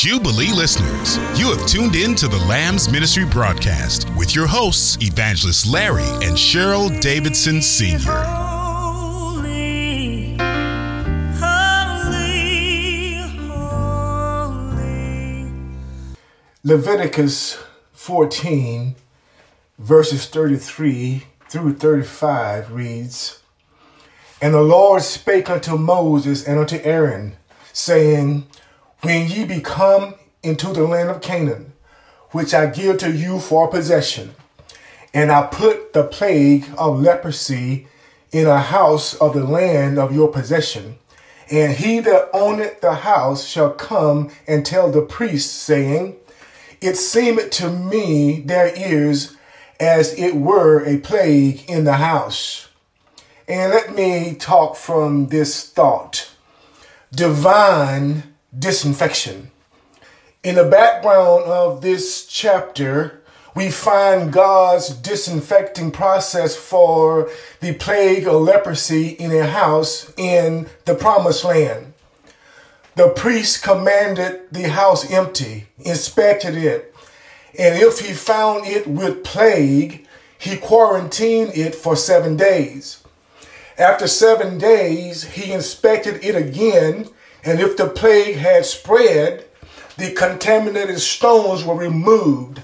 Jubilee listeners, you have tuned in to the Lambs Ministry broadcast with your hosts, Evangelist Larry and Cheryl Davidson Sr. Leviticus 14, verses 33 through 35 reads And the Lord spake unto Moses and unto Aaron, saying, When ye be come into the land of Canaan, which I give to you for possession, and I put the plague of leprosy in a house of the land of your possession, and he that owneth the house shall come and tell the priest, saying, It seemeth to me there is as it were a plague in the house. And let me talk from this thought. Divine disinfection. In the background of this chapter, we find God's disinfecting process for the plague of leprosy in a house in the promised land. The priest commanded the house empty, inspected it, and if he found it with plague, he quarantined it for seven days. After seven days, he inspected it again, and if the plague had spread, the contaminated stones were removed.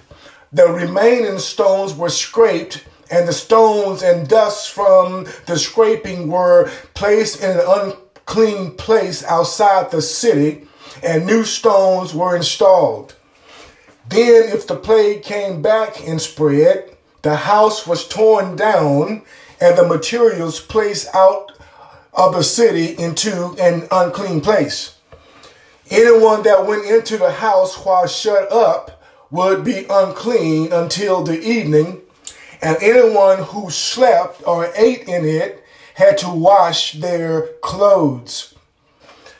The remaining stones were scraped, and the stones and dust from the scraping were placed in an unclean place outside the city, and new stones were installed. Then, if the plague came back and spread, the house was torn down and the materials placed out of the city into an unclean place. Anyone that went into the house while shut up would be unclean until the evening, and anyone who slept or ate in it had to wash their clothes.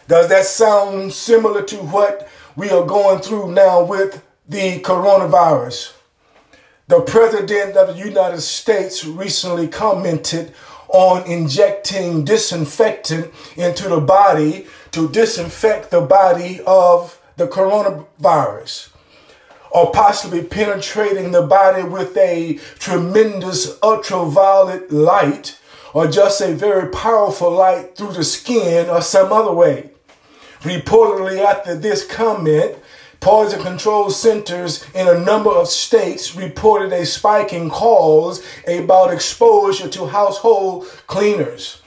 Does that sound similar to what we are going through now with the coronavirus? The President of the United States recently commented on injecting disinfectant into the body to disinfect the body of the coronavirus, or possibly penetrating the body with a tremendous ultraviolet light, or just a very powerful light through the skin, or some other way. Reportedly, after this comment, Poison control centers in a number of states reported a spike in calls about exposure to household cleaners.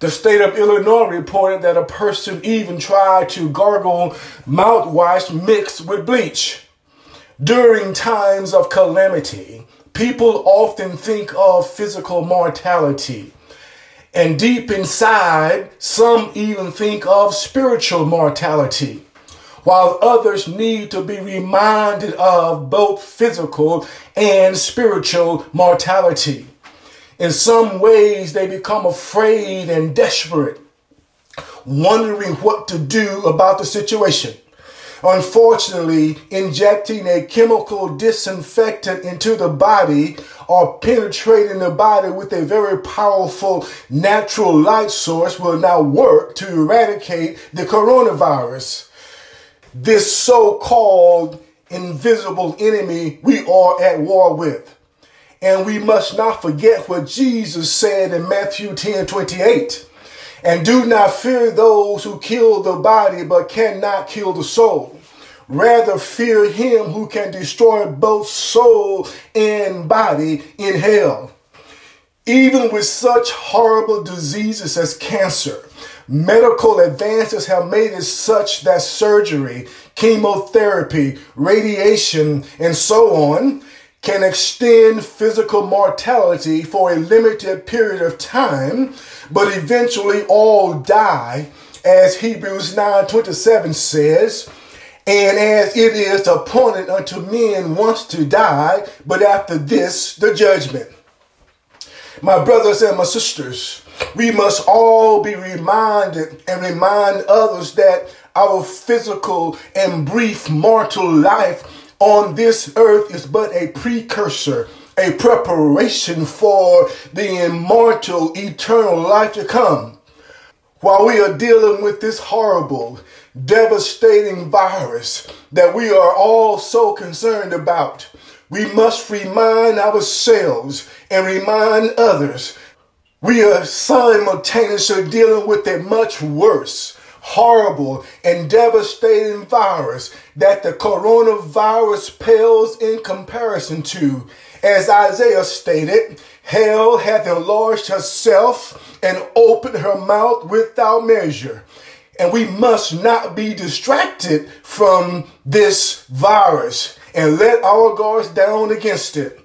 The state of Illinois reported that a person even tried to gargle mouthwash mixed with bleach. During times of calamity, people often think of physical mortality. And deep inside, some even think of spiritual mortality while others need to be reminded of both physical and spiritual mortality. In some ways, they become afraid and desperate, wondering what to do about the situation. Unfortunately, injecting a chemical disinfectant into the body or penetrating the body with a very powerful natural light source will not work to eradicate the coronavirus this so called invisible enemy we are at war with. And we must not forget what Jesus said in Matthew 10 28. And do not fear those who kill the body but cannot kill the soul. Rather, fear him who can destroy both soul and body in hell. Even with such horrible diseases as cancer, Medical advances have made it such that surgery, chemotherapy, radiation, and so on can extend physical mortality for a limited period of time, but eventually all die, as Hebrews 9:27 says, and as it is appointed unto men once to die, but after this the judgment. My brothers and my sisters, we must all be reminded and remind others that our physical and brief mortal life on this earth is but a precursor, a preparation for the immortal, eternal life to come. while we are dealing with this horrible, devastating virus that we are all so concerned about, we must remind ourselves and remind others we are simultaneously dealing with a much worse, horrible, and devastating virus that the coronavirus pales in comparison to. As Isaiah stated, hell hath enlarged herself and opened her mouth without measure. And we must not be distracted from this virus and let our guards down against it.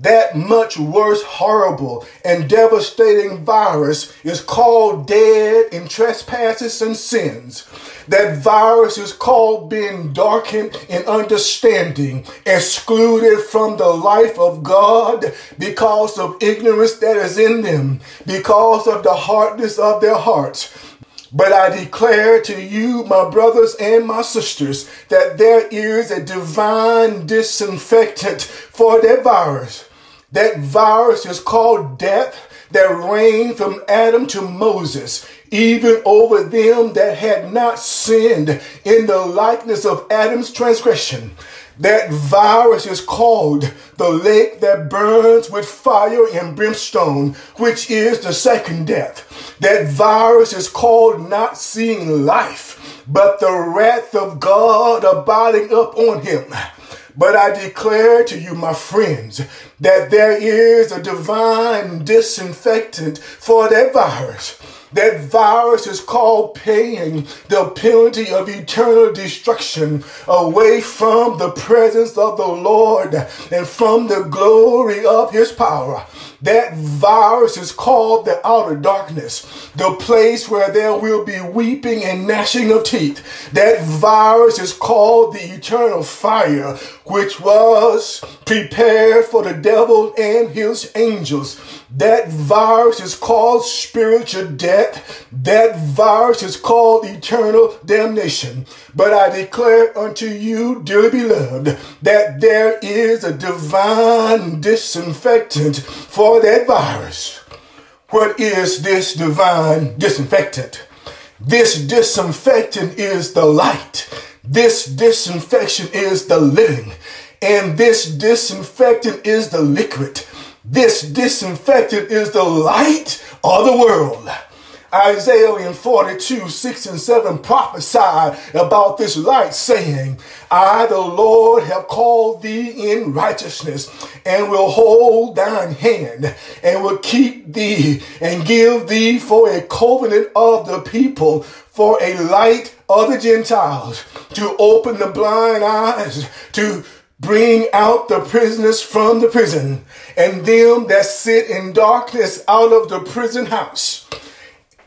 That much worse, horrible, and devastating virus is called dead in trespasses and sins. That virus is called being darkened in understanding, excluded from the life of God because of ignorance that is in them, because of the hardness of their hearts. But I declare to you, my brothers and my sisters, that there is a divine disinfectant for that virus. That virus is called death that reigned from Adam to Moses, even over them that had not sinned in the likeness of Adam's transgression. That virus is called the lake that burns with fire and brimstone, which is the second death. That virus is called not seeing life, but the wrath of God abiding up on him. But I declare to you, my friends, that there is a divine disinfectant for that virus. That virus is called paying the penalty of eternal destruction away from the presence of the Lord and from the glory of his power. That virus is called the outer darkness, the place where there will be weeping and gnashing of teeth. That virus is called the eternal fire, which was prepared for the devil and his angels. That virus is called spiritual death. That virus is called eternal damnation. But I declare unto you, dearly beloved, that there is a divine disinfectant for that virus. What is this divine disinfectant? This disinfectant is the light. This disinfection is the living. And this disinfectant is the liquid. This disinfectant is the light of the world. Isaiah in 42, 6 and 7 prophesied about this light, saying, I, the Lord, have called thee in righteousness, and will hold thine hand, and will keep thee, and give thee for a covenant of the people, for a light of the Gentiles, to open the blind eyes, to bring out the prisoners from the prison, and them that sit in darkness out of the prison house.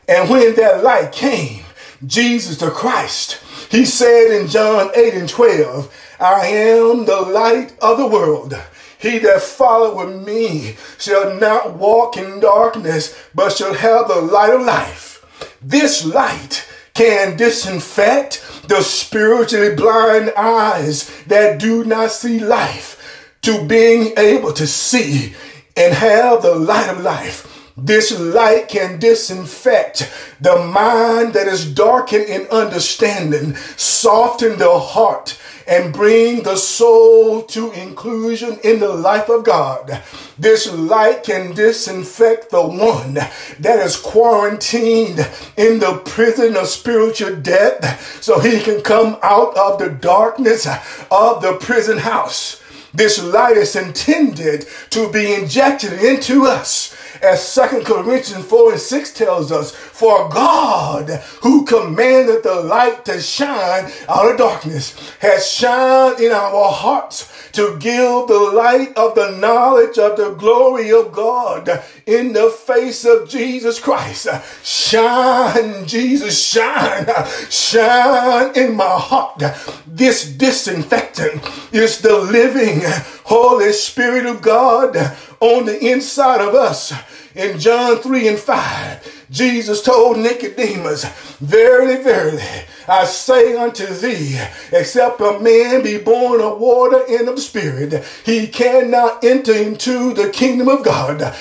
And when that light came, Jesus the Christ, he said in John 8 and 12, I am the light of the world. He that followeth me shall not walk in darkness, but shall have the light of life. This light can disinfect the spiritually blind eyes that do not see life to being able to see and have the light of life. This light can disinfect the mind that is darkened in understanding, soften the heart, and bring the soul to inclusion in the life of God. This light can disinfect the one that is quarantined in the prison of spiritual death so he can come out of the darkness of the prison house. This light is intended to be injected into us as Second Corinthians 4 and 6 tells us, For God, who commanded the light to shine out of darkness, has shined in our hearts to give the light of the knowledge of the glory of God in the face of Jesus Christ. Shine, Jesus, shine, shine in my heart. This disinfectant is the living Holy Spirit of God on the inside of us. In John 3 and 5, Jesus told Nicodemus, Verily, verily, I say unto thee, except a man be born of water and of spirit, he cannot enter into the kingdom of God.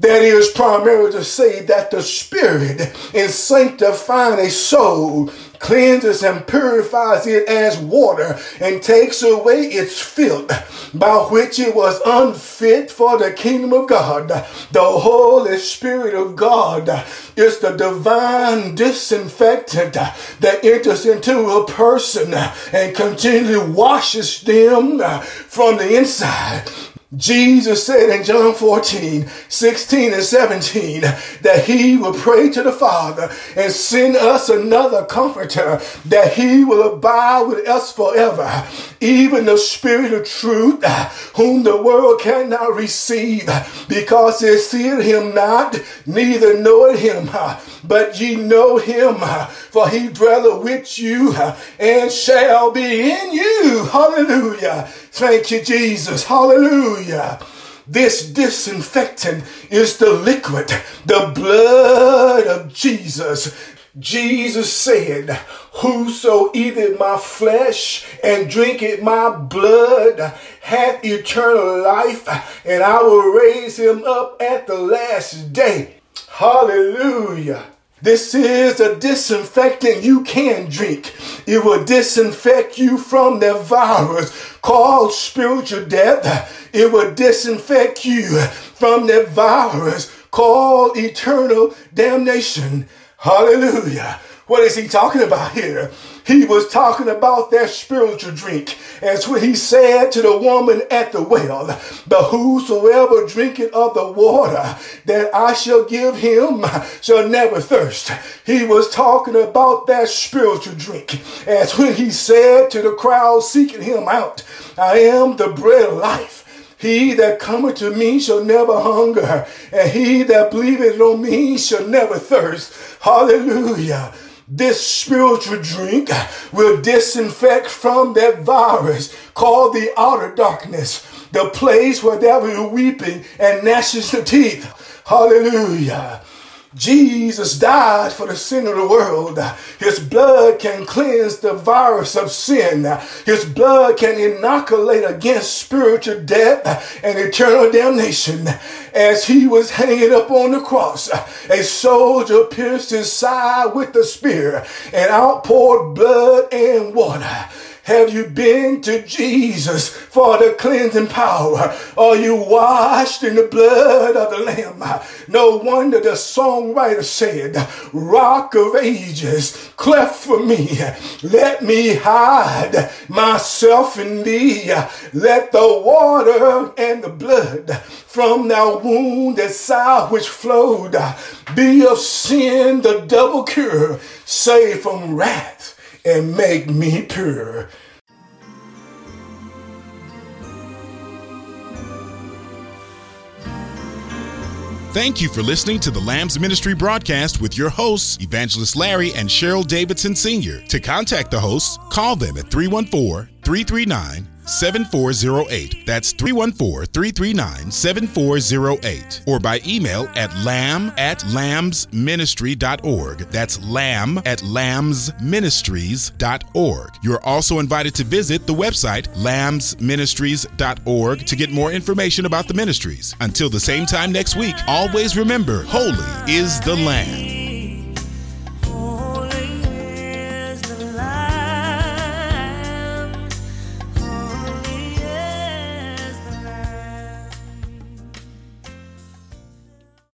That is primarily to say that the Spirit, in sanctifying a soul, cleanses and purifies it as water and takes away its filth, by which it was unfit for the kingdom of God. The Holy Spirit of God is the divine disinfectant that enters into a person and continually washes them from the inside. Jesus said in John 14, 16 and 17 that he will pray to the Father and send us another comforter that he will abide with us forever. Even the Spirit of truth, whom the world cannot receive because it seeth him not, neither knoweth him. But ye know him, for he dwelleth with you and shall be in you. Hallelujah. Thank you, Jesus. Hallelujah. This disinfectant is the liquid, the blood of Jesus. Jesus said, Whoso eateth my flesh and drinketh my blood hath eternal life, and I will raise him up at the last day. Hallelujah. This is a disinfectant you can drink. It will disinfect you from the virus called spiritual death. It will disinfect you from the virus called eternal damnation. Hallelujah. What is he talking about here? He was talking about that spiritual drink. As what he said to the woman at the well, but whosoever drinketh of the water that I shall give him shall never thirst. He was talking about that spiritual drink. As when he said to the crowd seeking him out, I am the bread of life. He that cometh to me shall never hunger, and he that believeth on me shall never thirst. Hallelujah. This spiritual drink will disinfect from that virus called the outer darkness, the place where there will be weeping and gnashing of teeth. Hallelujah. Jesus died for the sin of the world. His blood can cleanse the virus of sin. His blood can inoculate against spiritual death and eternal damnation. As he was hanging up on the cross, a soldier pierced his side with a spear and outpoured blood and water. Have you been to Jesus for the cleansing power? Are you washed in the blood of the Lamb? No wonder the songwriter said, Rock of ages, cleft for me. Let me hide myself in thee. Let the water and the blood from thy wounded side which flowed be of sin the double cure, save from wrath and make me pure. Thank you for listening to the Lambs Ministry broadcast with your hosts, Evangelist Larry and Cheryl Davidson Sr. To contact the hosts, call them at 314 339 7408. That's 314 339 7408. Or by email at lamb at lambsministry.org. That's lamb at lambsministries.org. You're also invited to visit the website lambsministries.org to get more information about the ministries. Until the same time next week, always remember holy is the Lamb.